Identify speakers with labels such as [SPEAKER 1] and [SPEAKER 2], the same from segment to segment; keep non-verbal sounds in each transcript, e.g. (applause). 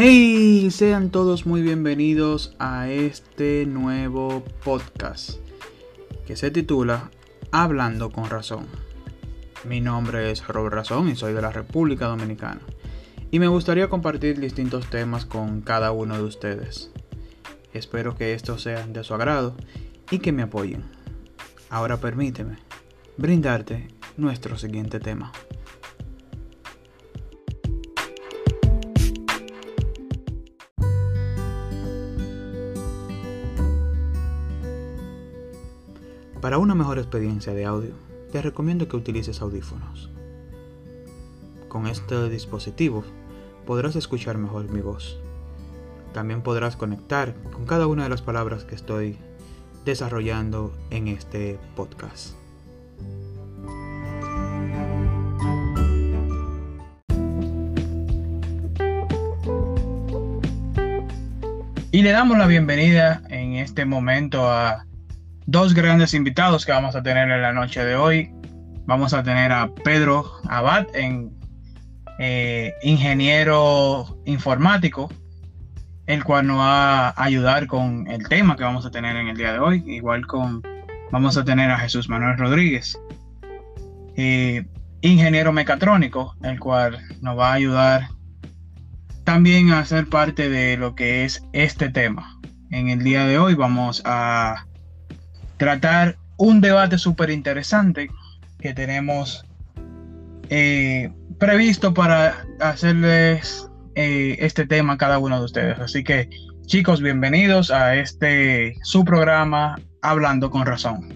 [SPEAKER 1] Hey, sean todos muy bienvenidos a este nuevo podcast que se titula Hablando con Razón. Mi nombre es Rob Razón y soy de la República Dominicana. Y me gustaría compartir distintos temas con cada uno de ustedes. Espero que estos sean de su agrado y que me apoyen. Ahora permíteme brindarte nuestro siguiente tema. Para una mejor experiencia de audio, te recomiendo que utilices audífonos. Con este dispositivo podrás escuchar mejor mi voz. También podrás conectar con cada una de las palabras que estoy desarrollando en este podcast. Y le damos la bienvenida en este momento a dos grandes invitados que vamos a tener en la noche de hoy. Vamos a tener a Pedro Abad, eh, ingeniero informático, el cual nos va a ayudar con el tema que vamos a tener en el día de hoy. Igual con vamos a tener a Jesús Manuel Rodríguez, eh, ingeniero mecatrónico, el cual nos va a ayudar también a ser parte de lo que es este tema. En el día de hoy vamos a tratar un debate súper interesante que tenemos eh, previsto para hacerles eh, este tema a cada uno de ustedes. Así que chicos, bienvenidos a este su programa Hablando con Razón.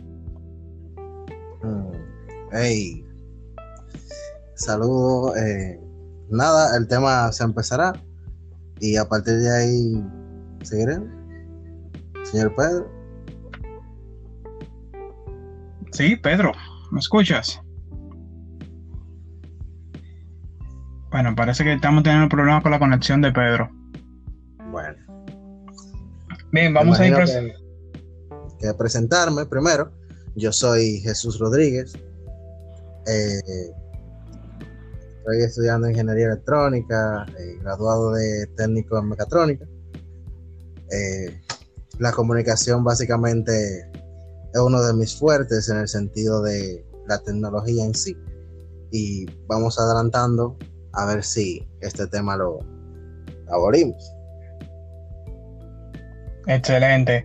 [SPEAKER 2] Mm, hey, saludos. Eh, nada, el tema se empezará y a partir de ahí seguiré. Señor Pedro.
[SPEAKER 1] Sí, Pedro, ¿me escuchas? Bueno, parece que estamos teniendo problemas con la conexión de Pedro.
[SPEAKER 2] Bueno.
[SPEAKER 1] Bien, vamos a ir
[SPEAKER 2] que, presentarme primero. Yo soy Jesús Rodríguez. Eh, estoy estudiando ingeniería electrónica, eh, graduado de técnico en mecatrónica. Eh, la comunicación básicamente es uno de mis fuertes en el sentido de la tecnología en sí. Y vamos adelantando a ver si este tema lo abrimos.
[SPEAKER 1] Excelente.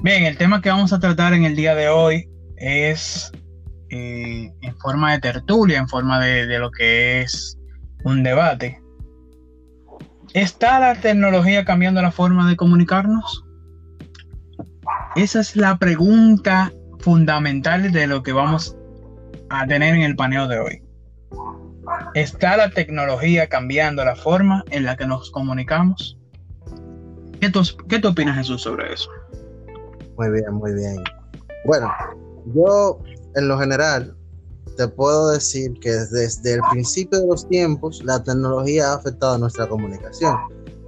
[SPEAKER 1] Bien, el tema que vamos a tratar en el día de hoy es eh, en forma de tertulia, en forma de, de lo que es un debate. ¿Está la tecnología cambiando la forma de comunicarnos? Esa es la pregunta fundamental de lo que vamos a tener en el paneo de hoy. ¿Está la tecnología cambiando la forma en la que nos comunicamos? ¿Qué tú, qué opinas, Jesús, sobre eso?
[SPEAKER 2] Muy bien, muy bien. Bueno, yo en lo general te puedo decir que desde el principio de los tiempos la tecnología ha afectado nuestra comunicación.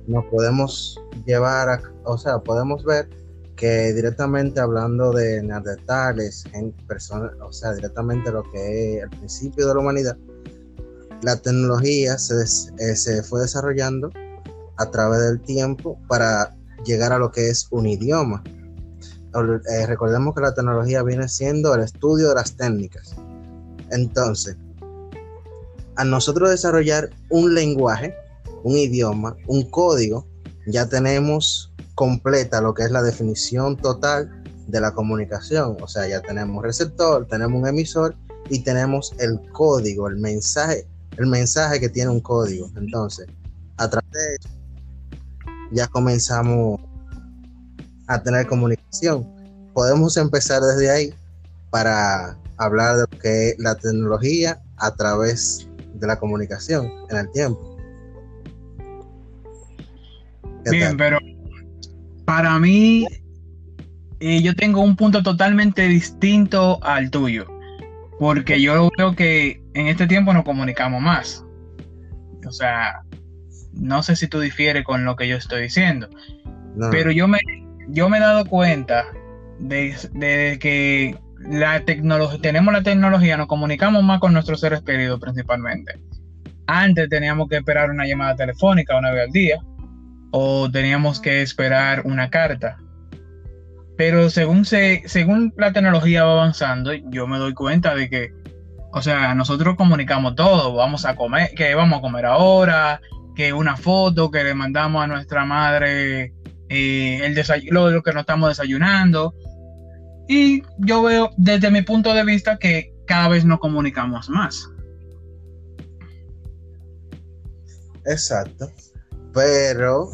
[SPEAKER 2] Nos podemos llevar, a, o sea, podemos ver que directamente hablando de neandertales, personas, o sea, directamente lo que es el principio de la humanidad, la tecnología se, eh, se fue desarrollando a través del tiempo para llegar a lo que es un idioma. Eh, recordemos que la tecnología viene siendo el estudio de las técnicas. Entonces, a nosotros desarrollar un lenguaje, un idioma, un código, ya tenemos completa lo que es la definición total de la comunicación. O sea, ya tenemos receptor, tenemos un emisor y tenemos el código, el mensaje, el mensaje que tiene un código. Entonces, a través de eso, ya comenzamos a tener comunicación. Podemos empezar desde ahí para hablar de lo que es la tecnología a través de la comunicación en el tiempo.
[SPEAKER 1] Bien, pero para mí, eh, yo tengo un punto totalmente distinto al tuyo, porque yo veo que en este tiempo nos comunicamos más. O sea, no sé si tú difieres con lo que yo estoy diciendo, pero yo me, yo me he dado cuenta de, que la tecnología, tenemos la tecnología, nos comunicamos más con nuestros seres queridos principalmente. Antes teníamos que esperar una llamada telefónica una vez al día o teníamos que esperar una carta. Pero según, se, según la tecnología va avanzando, yo me doy cuenta de que, o sea, nosotros comunicamos todo, vamos a comer, que vamos a comer ahora, que una foto que le mandamos a nuestra madre, eh, el desayuno, lo que nos estamos desayunando. Y yo veo desde mi punto de vista que cada vez nos comunicamos más.
[SPEAKER 2] Exacto. Pero,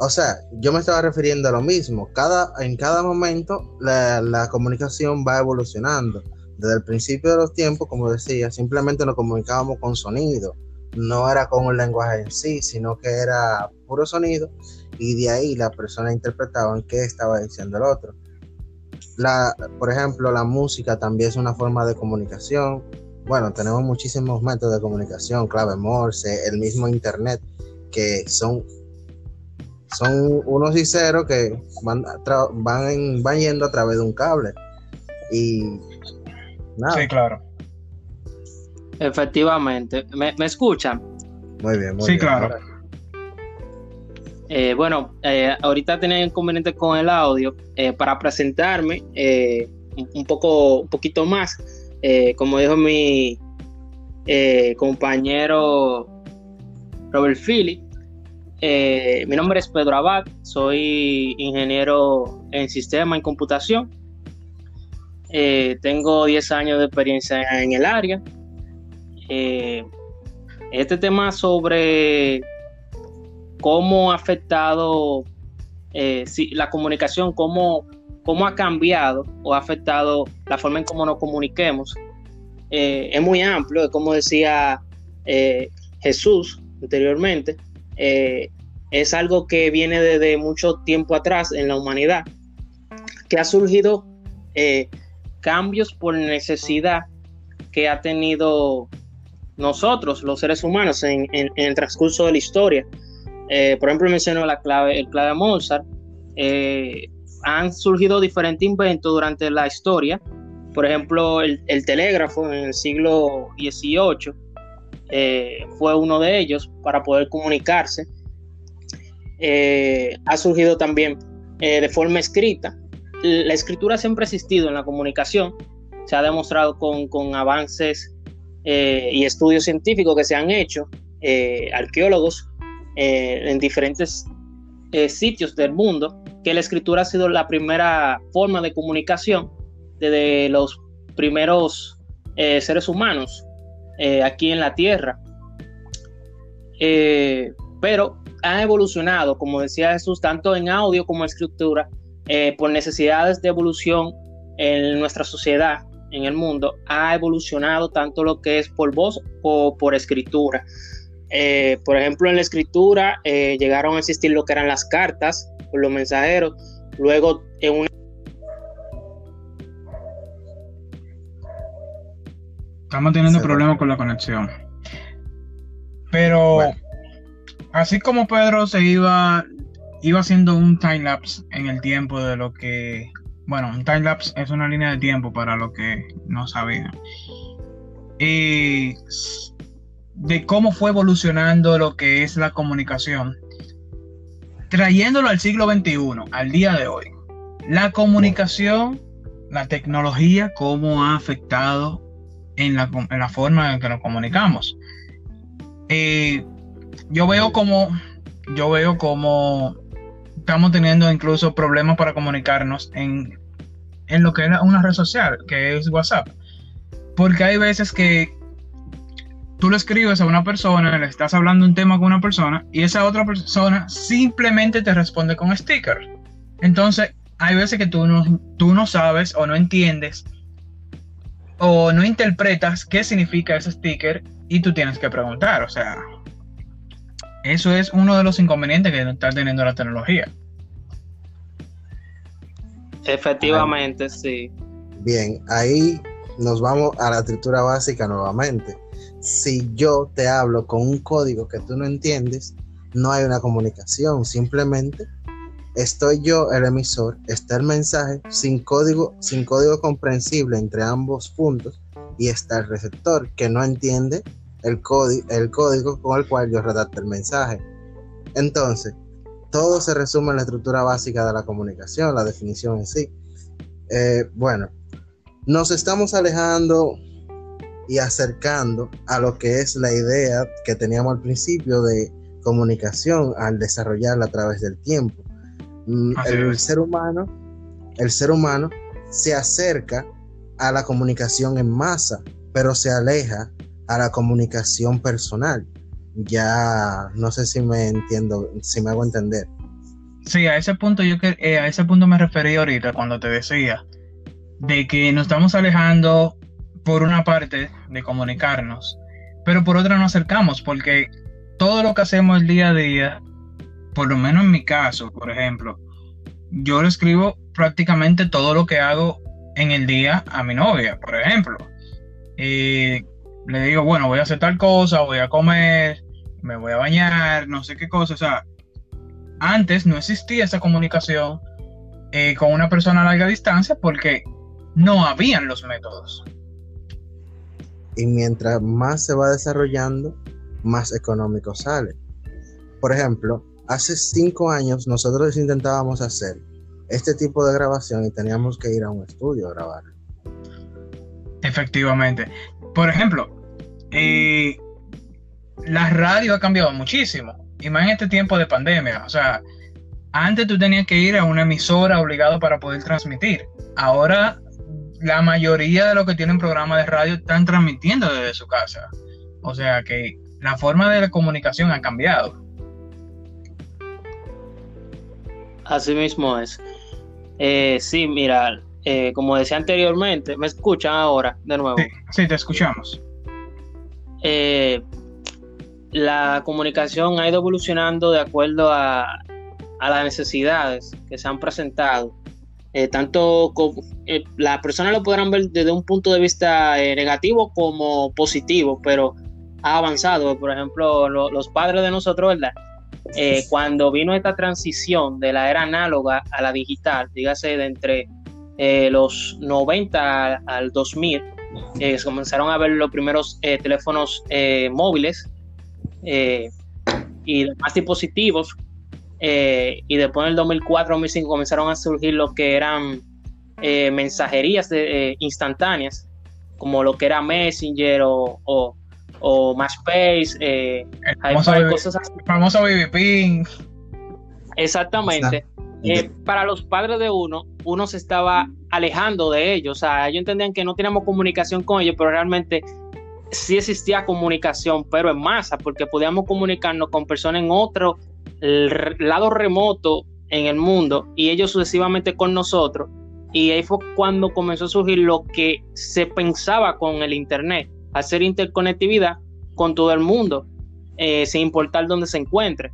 [SPEAKER 2] o sea, yo me estaba refiriendo a lo mismo. Cada, en cada momento la, comunicación va evolucionando. Desde el principio de los tiempos, como decía, simplemente nos comunicábamos con sonido. No era con un lenguaje en sí, sino que era puro sonido. Y de ahí la persona interpretaba qué estaba diciendo el otro. La, por ejemplo, la música también es una forma de comunicación. Bueno, tenemos muchísimos métodos de comunicación, clave Morse, el mismo Internet que son, son unos y ceros que van, van, van yendo a través de un cable. Y
[SPEAKER 1] nada. Sí, claro.
[SPEAKER 3] Efectivamente. ¿Me, escuchan?
[SPEAKER 2] Muy bien, muy
[SPEAKER 1] sí, claro.
[SPEAKER 3] Eh, bueno, eh, ahorita tenía inconveniente con el audio. Eh, para presentarme un, poco, un poquito más, como dijo mi compañero Robert Philly, eh, mi nombre es Pedro Abad, soy ingeniero en sistema y computación. Eh, tengo 10 años de experiencia en el área. Eh, este tema sobre cómo ha afectado la comunicación, cómo, cómo ha cambiado o ha afectado la forma en cómo nos comuniquemos, es muy amplio, como decía Jesús anteriormente. Eh, es algo que viene desde mucho tiempo atrás en la humanidad, que ha surgido eh, cambios por necesidad que ha tenido nosotros, los seres humanos, en, el transcurso de la historia. Eh, por ejemplo, menciono la clave, el clave Mozart. han surgido diferentes inventos durante la historia. Por ejemplo, el, el telégrafo en el siglo XVIII eh, fue uno de ellos para poder comunicarse. Eh, ha surgido también eh, de forma escrita. La escritura siempre ha existido en la comunicación, se ha demostrado con, avances y estudios científicos que se han hecho, arqueólogos en diferentes sitios del mundo, que la escritura ha sido la primera forma de comunicación desde los primeros seres humanos eh, aquí en la Tierra. Eh, pero ha evolucionado, como decía Jesús, tanto en audio como en escritura, eh, por necesidades de evolución en nuestra sociedad, en el mundo, ha evolucionado tanto lo que es por voz o por escritura. por ejemplo, en la escritura llegaron a existir lo que eran las cartas, los mensajeros, luego en una
[SPEAKER 1] Estamos teniendo problemas con la conexión. Pero así como Pedro se iba, iba haciendo un time lapse en el tiempo de lo que. Bueno, un time lapse es una línea de tiempo para lo que no sabía. Y de cómo fue evolucionando lo que es la comunicación, trayéndolo al siglo XXI, al día de hoy. La comunicación, la tecnología, cómo ha afectado en la, forma en que nos comunicamos. Yo veo como yo veo como estamos teniendo incluso problemas para comunicarnos en, en lo que es una red social, que es WhatsApp. Porque hay veces que tú le escribes a una persona, le estás hablando un tema con una persona y esa otra persona simplemente te responde con sticker. Entonces, hay veces que tú no, tú no sabes o no entiendes o no interpretas qué significa ese sticker y tú tienes que preguntar. O sea, eso es uno de los inconvenientes que está teniendo la tecnología.
[SPEAKER 3] Efectivamente, sí.
[SPEAKER 2] Bien, ahí nos vamos a la escritura básica nuevamente. Si yo te hablo con un código que tú no entiendes, no hay una comunicación, simplemente Estoy yo, el emisor, está el mensaje sin código, sin código comprensible entre ambos puntos y está el receptor que no entiende el, el código con el cual yo redacto el mensaje. Entonces, todo se resume en la estructura básica de la comunicación, la definición en sí. Eh, bueno, nos estamos alejando y acercando a lo que es la idea que teníamos al principio de comunicación al desarrollarla a través del tiempo. El ser humano, el ser humano se acerca a la comunicación en masa, pero se aleja a la comunicación personal. Ya no sé si me entiendo, si me hago entender.
[SPEAKER 1] Sí, a ese punto yo que eh, a ese punto me referí ahorita cuando te decía de que nos estamos alejando por una parte de comunicarnos, pero por otra nos acercamos porque todo lo que hacemos el día a día, por lo menos en mi caso, por ejemplo, yo le escribo prácticamente todo lo que hago en el día a mi novia, por ejemplo. Y le digo, bueno, voy a hacer tal cosa, voy a comer, me voy a bañar, no sé qué cosa. O sea, antes no existía esa comunicación eh, con una persona a larga distancia porque no habían los métodos.
[SPEAKER 2] Y mientras más se va desarrollando, más económico sale. Por ejemplo, hace cinco años nosotros intentábamos hacer este tipo de grabación y teníamos que ir a un estudio a grabar.
[SPEAKER 1] Efectivamente. Por ejemplo, eh, la radio ha cambiado muchísimo. Y más en este tiempo de pandemia. O sea, antes tú tenías que ir a una emisora obligado para poder transmitir. Ahora la mayoría de los que tienen programa de radio están transmitiendo desde su casa. O sea que la forma de la comunicación ha cambiado.
[SPEAKER 3] Así mismo es. Eh, sí, mira, eh, como decía anteriormente, ¿me escuchan ahora de nuevo?
[SPEAKER 1] Sí, te escuchamos.
[SPEAKER 3] Eh, la comunicación ha ido evolucionando de acuerdo a, las necesidades que se han presentado. tanto las personas lo podrán ver desde un punto de vista negativo como positivo, pero ha avanzado. Por ejemplo, los padres de nosotros, ¿verdad? Eh, cuando vino esta transición de la era análoga a la digital, dígase de entre eh, los 90 al 2000, eh, se comenzaron a ver los primeros teléfonos móviles y demás dispositivos. y después en el 2004-2005 comenzaron a surgir lo que eran mensajerías instantáneas, como lo que era Messenger o MySpace, eh,
[SPEAKER 1] cosas así. famoso BB
[SPEAKER 3] Exactamente. Eh, para los padres de uno, uno se estaba alejando de ellos. O sea, ellos entendían que no teníamos comunicación con ellos, pero realmente sí existía comunicación, pero en masa, porque podíamos comunicarnos con personas en otro lado remoto en el mundo y ellos sucesivamente con nosotros. Y ahí fue cuando comenzó a surgir lo que se pensaba con el Internet, hacer interconectividad con todo el mundo, eh, sin importar dónde se encuentre.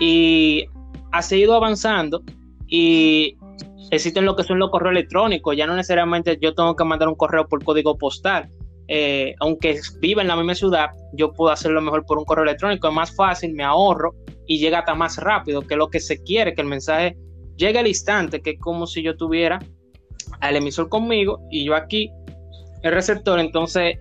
[SPEAKER 3] Y ha seguido avanzando y existen lo que son los correos electrónicos. Ya no necesariamente yo tengo que mandar un correo por código postal. Eh, aunque viva en la misma ciudad, yo puedo hacerlo mejor por un correo electrónico. Es más fácil, me ahorro y llega hasta más rápido, que lo que se quiere, que el mensaje llegue al instante, que es como si yo tuviera al emisor conmigo y yo aquí el receptor. Entonces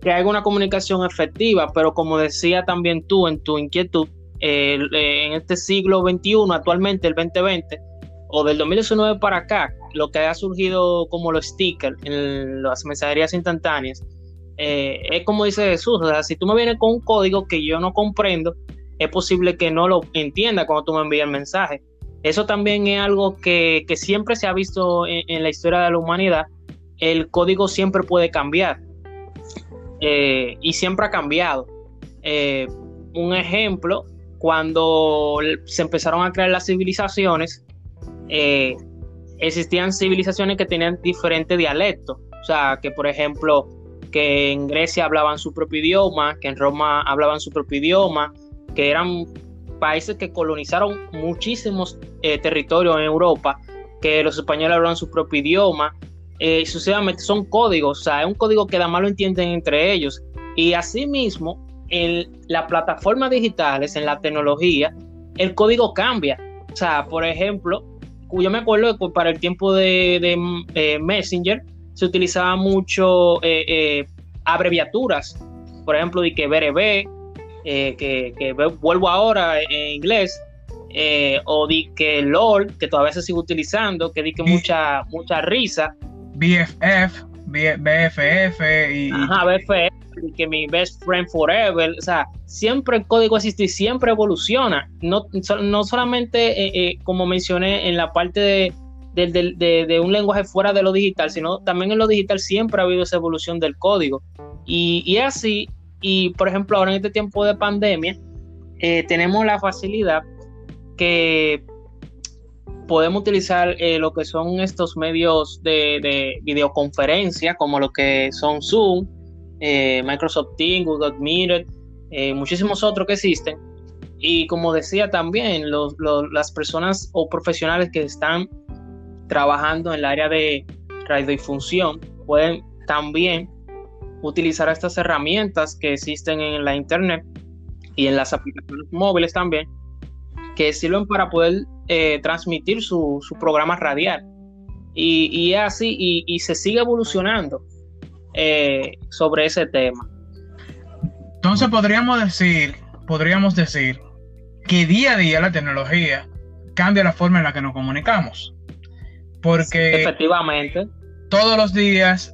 [SPEAKER 3] que haya una comunicación efectiva, pero como decía también tú en tu inquietud, eh, en este siglo XXI, actualmente el 2020, o del 2019 para acá, lo que ha surgido como los stickers en las mensajerías instantáneas, eh, es como dice Jesús, o sea, si tú me vienes con un código que yo no comprendo, es posible que no lo entienda cuando tú me envías el mensaje. Eso también es algo que, siempre se ha visto en la historia de la humanidad. El código siempre puede cambiar eh, y siempre ha cambiado. Eh, un ejemplo, cuando se empezaron a crear las civilizaciones, eh, existían civilizaciones que tenían diferentes dialectos. O sea, que por ejemplo, que en Grecia hablaban su propio idioma, que en Roma hablaban su propio idioma, que eran países que colonizaron muchísimos territorios en Europa, que los españoles hablaban su propio idioma, eh, sucesivamente son códigos, o sea, es un código que además lo entienden entre ellos. Y asimismo, en las plataformas digitales, en la tecnología, el código cambia. O sea, por ejemplo, yo me acuerdo que para el tiempo de, eh, Messenger se utilizaba mucho eh, abreviaturas, por ejemplo, de que BRB, que, que vuelvo ahora en inglés, eh, o di que LOL, que todavía se sigue utilizando, que di que mucha, mucha risa.
[SPEAKER 1] BFF, BFF y...
[SPEAKER 3] Ajá, BFF, que mi best friend forever, o sea, siempre el código existe y siempre evoluciona, no, no solamente eh, eh, como mencioné en la parte de, de, un lenguaje fuera de lo digital, sino también en lo digital siempre ha habido esa evolución del código. Y, y así, y por ejemplo ahora en este tiempo de pandemia, tenemos la facilidad que podemos utilizar eh, lo que son estos medios de, videoconferencia, como lo que son Zoom, eh, Microsoft Teams, Google Meet, eh, muchísimos otros que existen. Y como decía también, las personas o profesionales que están trabajando en el área de radiodifusión pueden también utilizar estas herramientas que existen en la Internet y en las aplicaciones móviles también que sirven para poder eh, transmitir su, programa radial. Y, es así, y, se sigue evolucionando eh, sobre ese tema.
[SPEAKER 1] Entonces podríamos decir, podríamos decir que día a día la tecnología cambia la forma en la que nos comunicamos. Porque
[SPEAKER 3] efectivamente
[SPEAKER 1] todos los días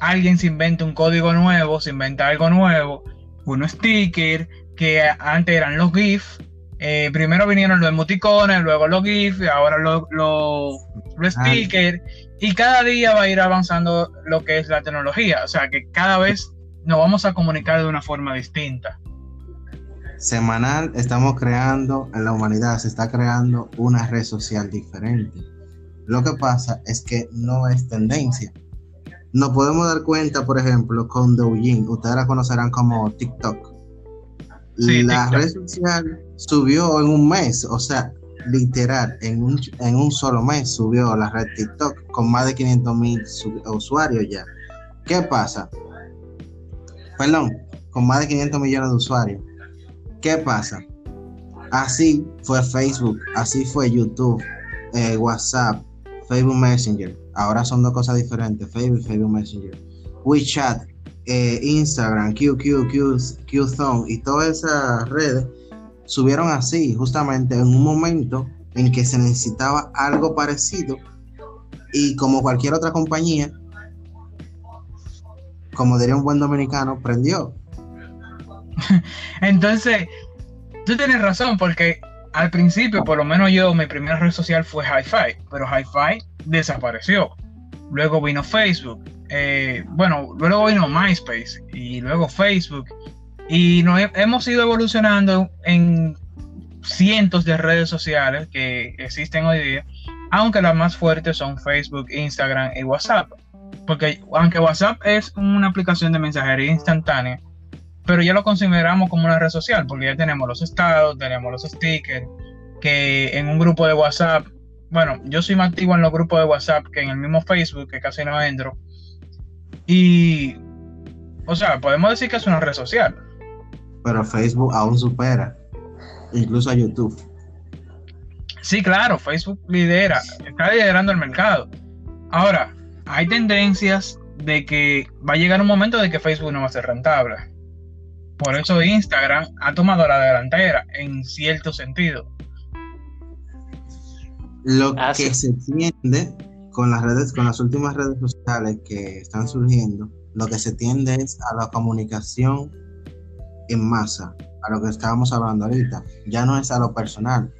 [SPEAKER 1] alguien se inventa un código nuevo, se inventa algo nuevo, unos sticker que antes eran los GIF, eh, primero vinieron los emoticones, luego los GIFs, ahora los, los, stickers. Y cada día va a ir avanzando lo que es la tecnología. O sea que cada vez nos vamos a comunicar de una forma distinta.
[SPEAKER 2] Semanal estamos creando, en la humanidad se está creando una red social diferente. Lo que pasa es que no es tendencia. Nos podemos dar cuenta, por ejemplo, con Douyin, ustedes la conocerán como TikTok la red social subió en un mes, o sea, literal, en un, en un solo mes subió la red TikTok con más de 500 mil usuarios ya. ¿Qué pasa? Perdón, con más de 500 millones de usuarios. ¿Qué pasa? Así fue Facebook, así fue YouTube, eh, WhatsApp, Facebook Messenger. Ahora son dos cosas diferentes, Facebook y Facebook Messenger. WeChat, eh, Instagram, QQ, Qzone y todas esas redes subieron así, justamente en un momento en que se necesitaba algo parecido y como cualquier otra compañía, como diría un buen dominicano, prendió. (laughs)
[SPEAKER 1] Entonces, tú tienes razón, porque al principio, por lo menos yo, mi primera red social fue Hi-Fi, pero Hi-Fi desapareció. Luego vino Facebook, eh, bueno, luego vino MySpace y luego Facebook. Y hemos ido evolucionando en cientos de redes sociales que existen hoy día, aunque las más fuertes son Facebook, Instagram y WhatsApp. Porque aunque WhatsApp es una aplicación de mensajería instantánea, pero ya lo consideramos como una red social, porque ya tenemos los estados, tenemos los stickers, que en un grupo de WhatsApp, bueno, yo soy más activo en los grupos de WhatsApp que en el mismo Facebook, que casi no entro, y, o sea, podemos decir que es una red social.
[SPEAKER 2] Pero Facebook aún supera, incluso a YouTube.
[SPEAKER 1] Sí, claro, Facebook lidera, está liderando el mercado. Ahora, hay tendencias de que va a llegar un momento de que Facebook no va a ser rentable. Por eso Instagram ha tomado la delantera en cierto sentido.
[SPEAKER 2] Lo ah, que se entiende con las redes, con las últimas redes sociales que están surgiendo, lo que se tiende es a la comunicación en masa, a lo que estábamos hablando ahorita. Ya no es a lo personal.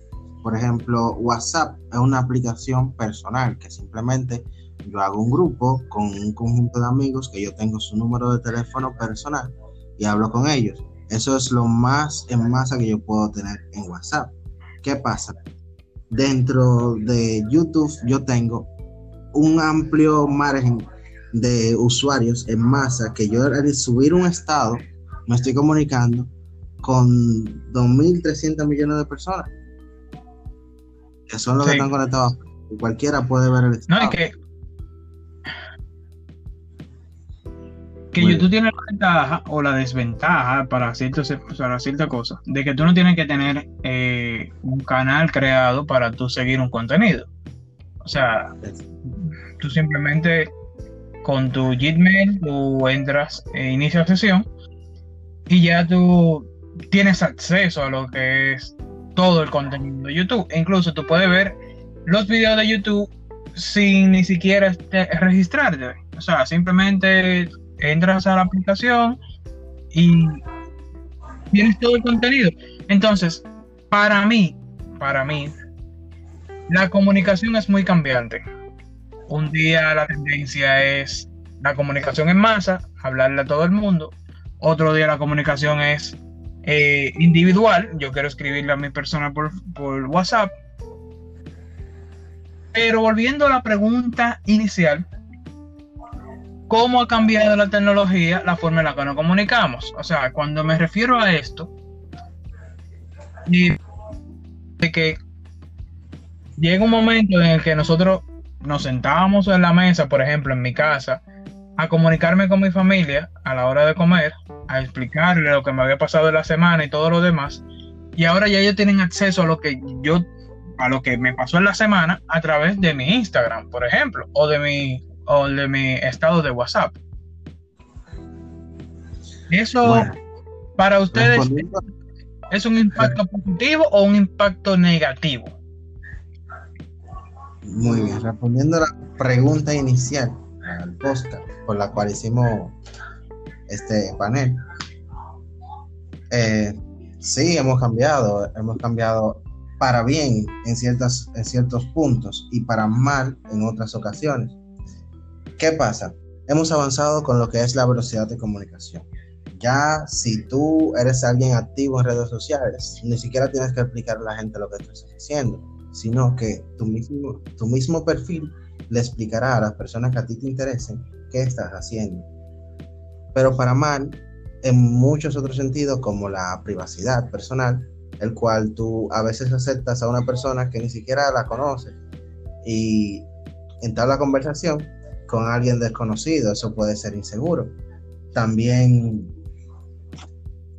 [SPEAKER 2] Por ejemplo, WhatsApp es una aplicación personal que simplemente yo hago un grupo con un conjunto de amigos que yo tengo su número de teléfono personal y hablo con ellos. Eso es lo más en masa que yo puedo tener en WhatsApp. ¿Qué pasa? Dentro de YouTube yo tengo un amplio margen de usuarios en masa que yo al subir un estado me estoy comunicando con 2.300 millones de personas. Que son los que están conectados. Cualquiera puede ver el estado.
[SPEAKER 1] no, que, que YouTube tiene la ventaja o la desventaja para, ciertos, para cierta cosa de que tú no tienes que tener eh, un canal creado para tú seguir un contenido o sea tú simplemente con tu Gmail tú entras e inicia sesión y ya tú tienes acceso a lo que es todo el contenido de YouTube. E incluso tú puedes ver los videos de YouTube sin ni siquiera registrarte. O sea, simplemente entras a la aplicación y tienes todo el contenido. Entonces, para mí, para mí, la comunicación es muy cambiante. Un día la tendencia es la comunicación en masa, hablarle a todo el mundo. Otro día la comunicación es eh, individual. Yo quiero escribirle a mi persona por, por WhatsApp. Pero volviendo a la pregunta inicial, ¿cómo ha cambiado la tecnología la forma en la que nos comunicamos? O sea, cuando me refiero a esto, y de que llega un momento en el que nosotros nos sentábamos en la mesa, por ejemplo, en mi casa, a comunicarme con mi familia a la hora de comer, a explicarle lo que me había pasado en la semana y todo lo demás. Y ahora ya ellos tienen acceso a lo que yo, a lo que me pasó en la semana a través de mi Instagram, por ejemplo, o de mi, o de mi estado de WhatsApp. Eso para ustedes es un impacto positivo o un impacto negativo.
[SPEAKER 2] Muy bien, respondiendo a la pregunta inicial al podcast por la cual hicimos este panel. Eh, sí, hemos cambiado, hemos cambiado para bien en, ciertas, en ciertos puntos y para mal en otras ocasiones. ¿Qué pasa? Hemos avanzado con lo que es la velocidad de comunicación. Ya si tú eres alguien activo en redes sociales, ni siquiera tienes que explicarle a la gente lo que tú estás haciendo, sino que tu mismo, tu mismo perfil le explicará a las personas que a ti te interesen qué estás haciendo. Pero para mal, en muchos otros sentidos, como la privacidad personal, el cual tú a veces aceptas a una persona que ni siquiera la conoce y entabla conversación con alguien desconocido, eso puede ser inseguro. También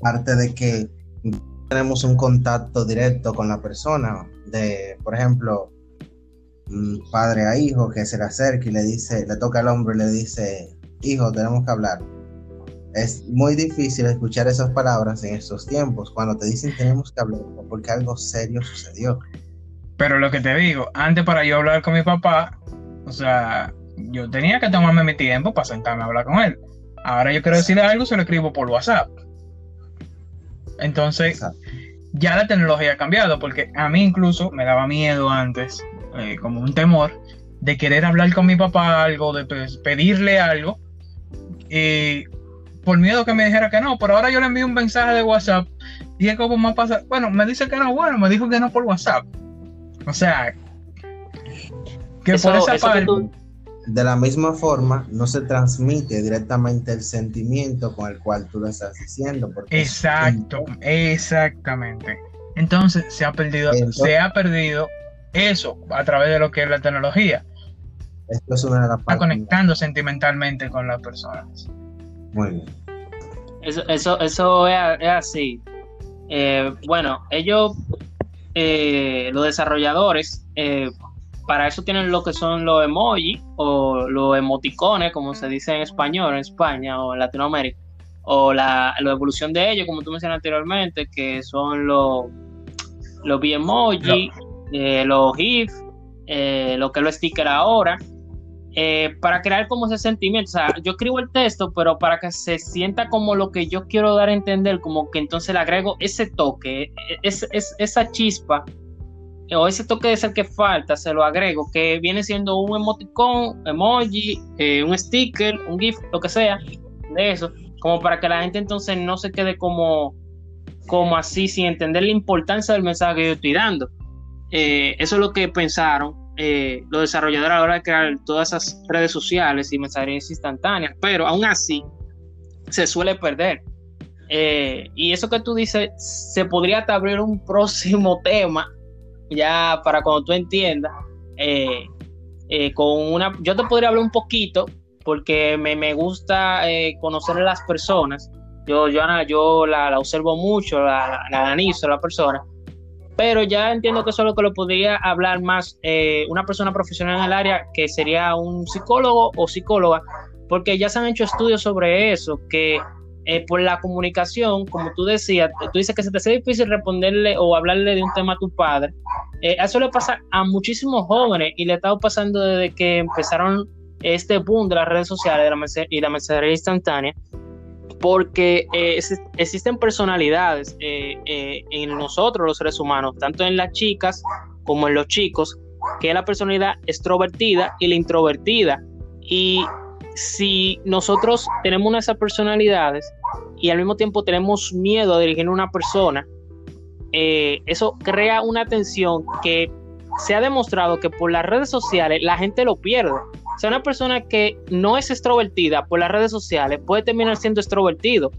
[SPEAKER 2] parte de que tenemos un contacto directo con la persona, de, por ejemplo, padre a hijo que se le acerca y le dice, le toca al hombre y le dice, hijo, tenemos que hablar. Es muy difícil escuchar esas palabras en estos tiempos, cuando te dicen tenemos que hablar, porque algo serio sucedió.
[SPEAKER 1] Pero lo que te digo, antes para yo hablar con mi papá, o sea, yo tenía que tomarme mi tiempo para sentarme a hablar con él. Ahora yo quiero decirle algo, se lo escribo por WhatsApp. Entonces, ya la tecnología ha cambiado, porque a mí incluso me daba miedo antes eh, como un temor de querer hablar con mi papá algo, de pues, pedirle algo, y por miedo que me dijera que no, pero ahora yo le envío un mensaje de WhatsApp y es como más pasa, bueno, me dice que no, bueno, me dijo que no por WhatsApp. O sea,
[SPEAKER 2] que por esa parte... De la misma forma, no se transmite directamente el sentimiento con el cual tú lo estás diciendo.
[SPEAKER 1] Exacto, exactamente. Entonces se ha perdido, se ha perdido eso a través de lo que es la tecnología.
[SPEAKER 2] Esto es una de las
[SPEAKER 1] Está conectando sentimentalmente con las personas.
[SPEAKER 2] Muy bien.
[SPEAKER 3] Eso, eso, eso es, así. Eh, bueno, ellos, eh, los desarrolladores, eh, para eso tienen lo que son los emojis o los emoticones, como se dice en español, en España o en Latinoamérica, o la, evolución de ellos, como tú mencionaste anteriormente, que son los, los eh, los GIF, eh, lo que es los stickers ahora, eh, para crear como ese sentimiento. O sea, yo escribo el texto, pero para que se sienta como lo que yo quiero dar a entender, como que entonces le agrego ese toque, es, esa chispa, o ese toque de ser que falta, se lo agrego, que viene siendo un emoticón, emoji, un sticker, un GIF, lo que sea, de eso, como para que la gente entonces no se quede como, como así, sin entender la importancia del mensaje que yo estoy dando. Eh, eso es lo que pensaron eh, los desarrolladores a la hora de crear todas esas redes sociales y mensajerías instantáneas, pero aún así se suele perder. Eh, y eso que tú dices, se podría abrir un (laughs) próximo tema, ya para cuando tú entiendas, con una, yo te podría hablar un poquito, porque me, me gusta conocer a las personas, yo, yo, yo la, la observo mucho, la, la analizo la persona, pero ya entiendo que eso es lo que lo podría hablar más eh, una persona profesional en el área, que sería un psicólogo o psicóloga, porque ya se han hecho estudios sobre eso, que eh, por la comunicación, como tú decías, tú dices que se te hace difícil responderle o hablarle de un tema a tu padre. Eh, eso le pasa a muchísimos jóvenes y le ha estado pasando desde que empezaron este boom de las redes sociales y la mensajería instantánea, porque eh, existen personalidades en nosotros los seres humanos, tanto en las chicas como en los chicos, que es la personalidad extrovertida y la introvertida. Y si nosotros tenemos una esas personalidades y al mismo tiempo tenemos miedo a dirigir a una persona, eh, eso crea una tensión que se ha demostrado que por las redes sociales la gente lo pierde. O sea, una persona que no es extrovertida por las redes sociales puede terminar siendo extrovertido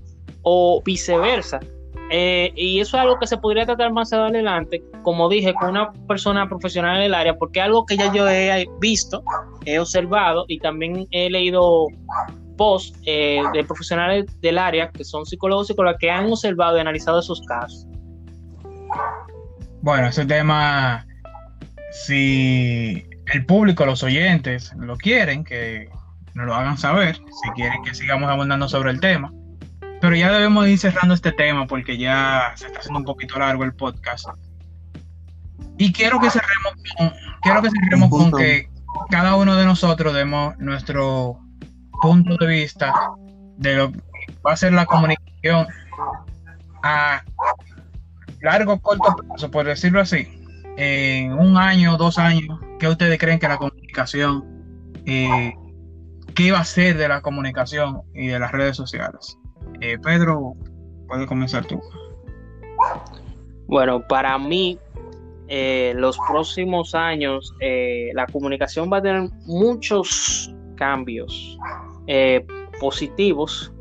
[SPEAKER 3] o viceversa. Eh, y eso es algo que se podría tratar más adelante, como dije, con una persona profesional en el área, porque algo que ya yo he visto, he observado y también he leído posts eh, de profesionales del área, que son psicólogos y psicólogas, que han observado y analizado esos casos.
[SPEAKER 1] Bueno, ese tema, si el público, los oyentes lo quieren, que nos lo hagan saber, si quieren que sigamos abundando sobre el tema pero ya debemos ir cerrando este tema porque ya se está haciendo un poquito largo el podcast. Y quiero que cerremos con, quiero que cerremos con que cada uno de nosotros demos nuestro punto de vista de lo que va a ser la comunicación a largo corto plazo, por decirlo así, en un año, dos años, ¿qué ustedes creen que la comunicación, eh, qué va a ser de la comunicación y de las redes sociales? Eh, Pedro, puedes comenzar tú.
[SPEAKER 3] Bueno, para mí, eh, los próximos años, eh, la comunicación va a tener muchos cambios positivos.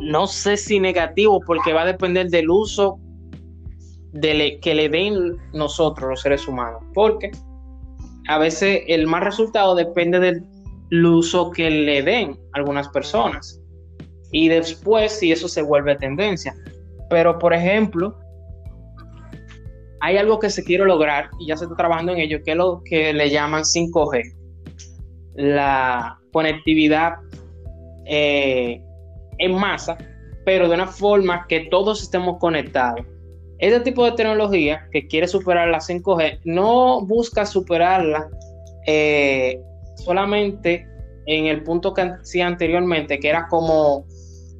[SPEAKER 3] no sé si negativos, porque va a depender del uso que le den nosotros, los seres humanos. Porque a veces el más resultado depende del uso que le den algunas personas y después si eso se vuelve tendencia. Pero, por ejemplo, hay algo que se quiere lograr y ya se está trabajando en ello, que es lo que le llaman 5G, la conectividad eh, en masa, pero de una forma que todos estemos conectados. Este tipo de tecnología que quiere superar la 5G no busca superarla eh, solamente en el punto que decía anteriormente, que era como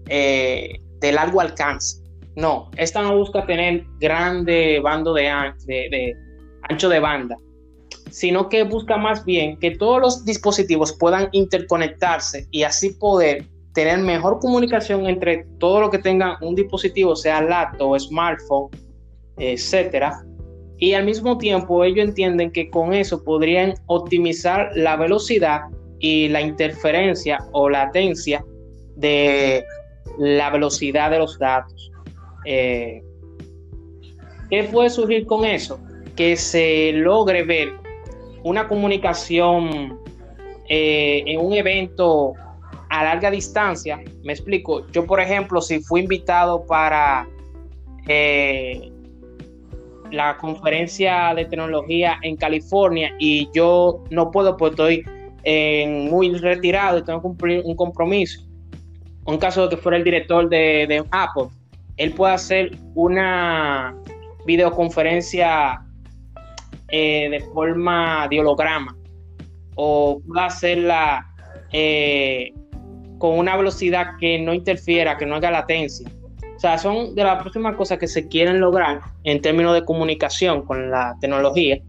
[SPEAKER 3] eh, de largo alcance. No, esta no busca tener grande bando de, ancho de banda, sino que busca más bien que todos los dispositivos puedan interconectarse y así poder tener mejor comunicación entre todo lo que tenga un dispositivo, sea laptop smartphone, etcétera. Y al mismo tiempo ellos entienden que con eso podrían optimizar la velocidad y la interferencia o latencia de la velocidad de los datos. Eh, ¿Qué puede surgir con eso? Que se logre ver una comunicación eh, en un evento a larga distancia. Me explico. Yo, por ejemplo, si fui invitado para eh, la conferencia de tecnología en California y yo no puedo, pues estoy muy retirado y tengo que cumplir un compromiso un caso de que fuera el director de, Apple, él puede hacer una videoconferencia eh, de forma de holograma o puede hacerla eh, con una velocidad que no interfiera, que no haga latencia. O sea, son de las próximas cosas que se quieren lograr en términos de comunicación con la tecnología.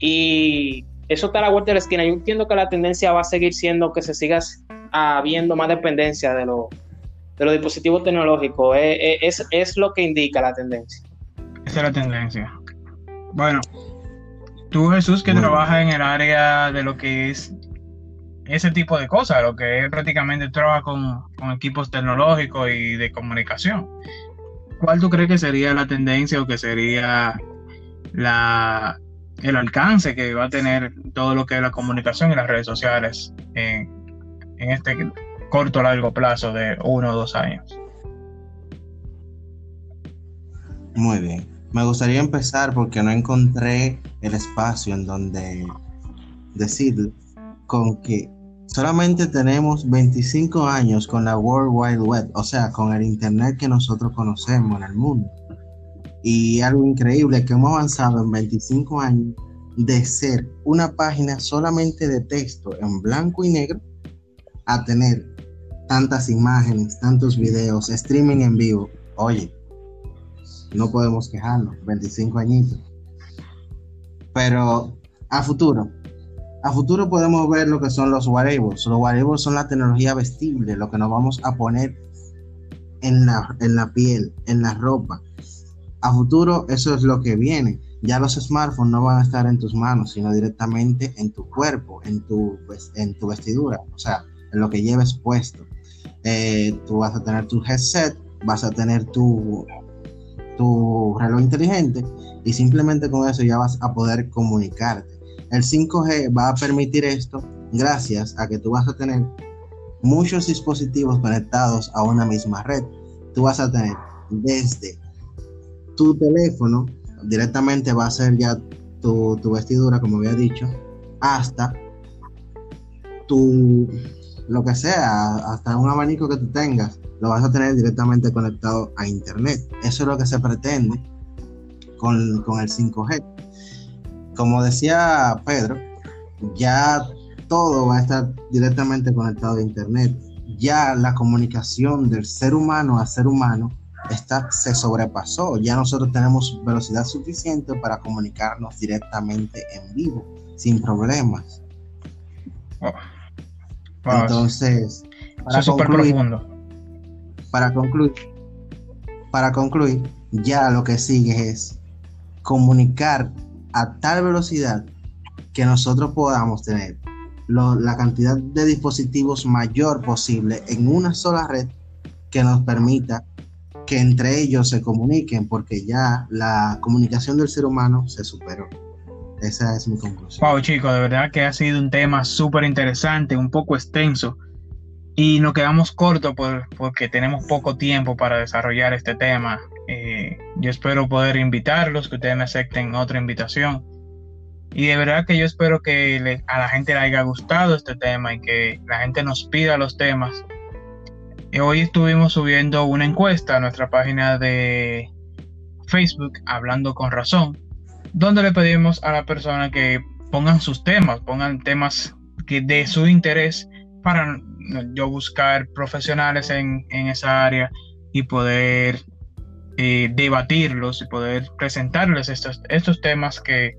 [SPEAKER 3] Y eso está a la vuelta de la esquina. Yo entiendo que la tendencia va a seguir siendo que se siga habiendo más dependencia de, lo, de los dispositivos tecnológicos. Es, es, lo que indica la tendencia.
[SPEAKER 1] Esa es la tendencia. Bueno, tú Jesús que trabajas en el área de lo que es ese tipo de cosas, lo que es prácticamente trabaja con, con equipos tecnológicos y de comunicación. ¿Cuál tú crees que sería la tendencia o que sería la, el alcance que va a tener todo lo que es la comunicación y las redes sociales en, en este corto o largo plazo de uno o dos años?
[SPEAKER 2] Muy bien. Me gustaría empezar porque no encontré el espacio en donde decir con que solamente tenemos 25 años con la World Wide Web, o sea, con el Internet que nosotros conocemos en el mundo. Y algo increíble que hemos avanzado en 25 años de ser una página solamente de texto en blanco y negro a tener tantas imágenes, tantos videos, streaming en vivo. Oye, no podemos quejarnos, 25 añitos. Pero a futuro, a futuro podemos ver lo que son los wearables. Los wearables son la tecnología vestible, lo que nos vamos a poner en la, en la piel, en la ropa. A futuro eso es lo que viene. Ya los smartphones no van a estar en tus manos, sino directamente en tu cuerpo, en tu, en tu vestidura, o sea, lo que lleves puesto. Eh, tú vas a tener tu headset, vas a tener tu, tu reloj inteligente y simplemente con eso ya vas a poder comunicarte. El 5G va a permitir esto gracias a que tú vas a tener muchos dispositivos conectados a una misma red. Tú vas a tener desde tu teléfono, directamente va a ser ya tu, vestidura, como había dicho, hasta tu, lo que sea, hasta un abanico que tú tengas, lo vas a tener directamente conectado a Internet. Eso es lo que se pretende con, con el 5G. Como decía Pedro, ya todo va a estar directamente conectado a Internet. Ya la comunicación del ser humano a ser humano esta se sobrepasó. Ya nosotros tenemos velocidad suficiente para comunicarnos directamente en vivo, sin problemas. Entonces,
[SPEAKER 1] para concluir,
[SPEAKER 2] para concluir, para concluir, ya lo que sigue es comunicar a tal velocidad que nosotros podamos tener la cantidad de dispositivos mayor posible en una sola red que nos permita que entre ellos se comuniquen, porque ya la comunicación del ser humano se superó. Esa es mi conclusión.
[SPEAKER 1] Wow, chicos, de verdad que ha sido un tema súper interesante, un poco extenso, y nos quedamos cortos por, porque tenemos poco tiempo para desarrollar este tema. Eh, yo espero poder invitarlos, que ustedes me acepten otra invitación. Y de verdad que yo espero que a la gente le haya gustado este tema y que la gente nos pida los temas hoy estuvimos subiendo una encuesta a nuestra página de Facebook, Hablando con Razón, donde le pedimos a la persona que pongan sus temas, pongan temas que de su interés para yo buscar profesionales en, esa área y poder eh, debatirlos y poder presentarles estos, estos temas que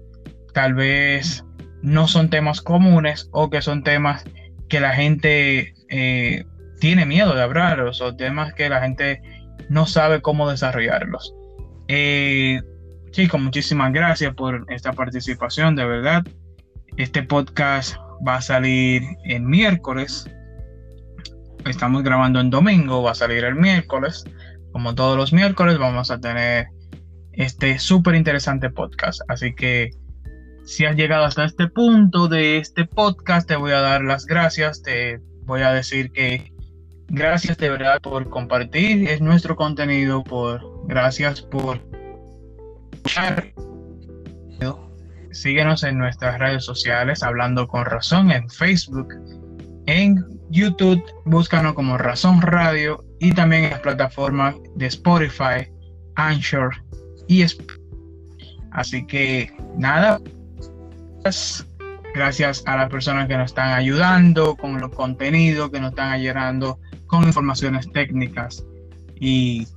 [SPEAKER 1] tal vez no son temas comunes o que son temas que la gente eh, tiene miedo de hablarlos o temas que la gente no sabe cómo desarrollarlos. Eh, chicos, muchísimas gracias por esta participación, de verdad. Este podcast va a salir el miércoles. Estamos grabando en domingo, va a salir el miércoles. Como todos los miércoles vamos a tener este súper interesante podcast. Así que si has llegado hasta este punto de este podcast, te voy a dar las gracias. Te voy a decir que Gracias de verdad por compartir es nuestro contenido, por gracias por. Síguenos en nuestras redes sociales, hablando con razón en Facebook, en YouTube, búscanos como Razón Radio y también en las plataformas de Spotify, Anchor y Así que nada, gracias a las personas que nos están ayudando con los contenidos, que nos están ayudando con informaciones técnicas. Y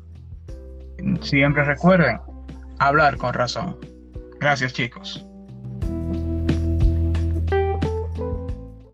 [SPEAKER 1] siempre recuerden hablar con razón. Gracias chicos.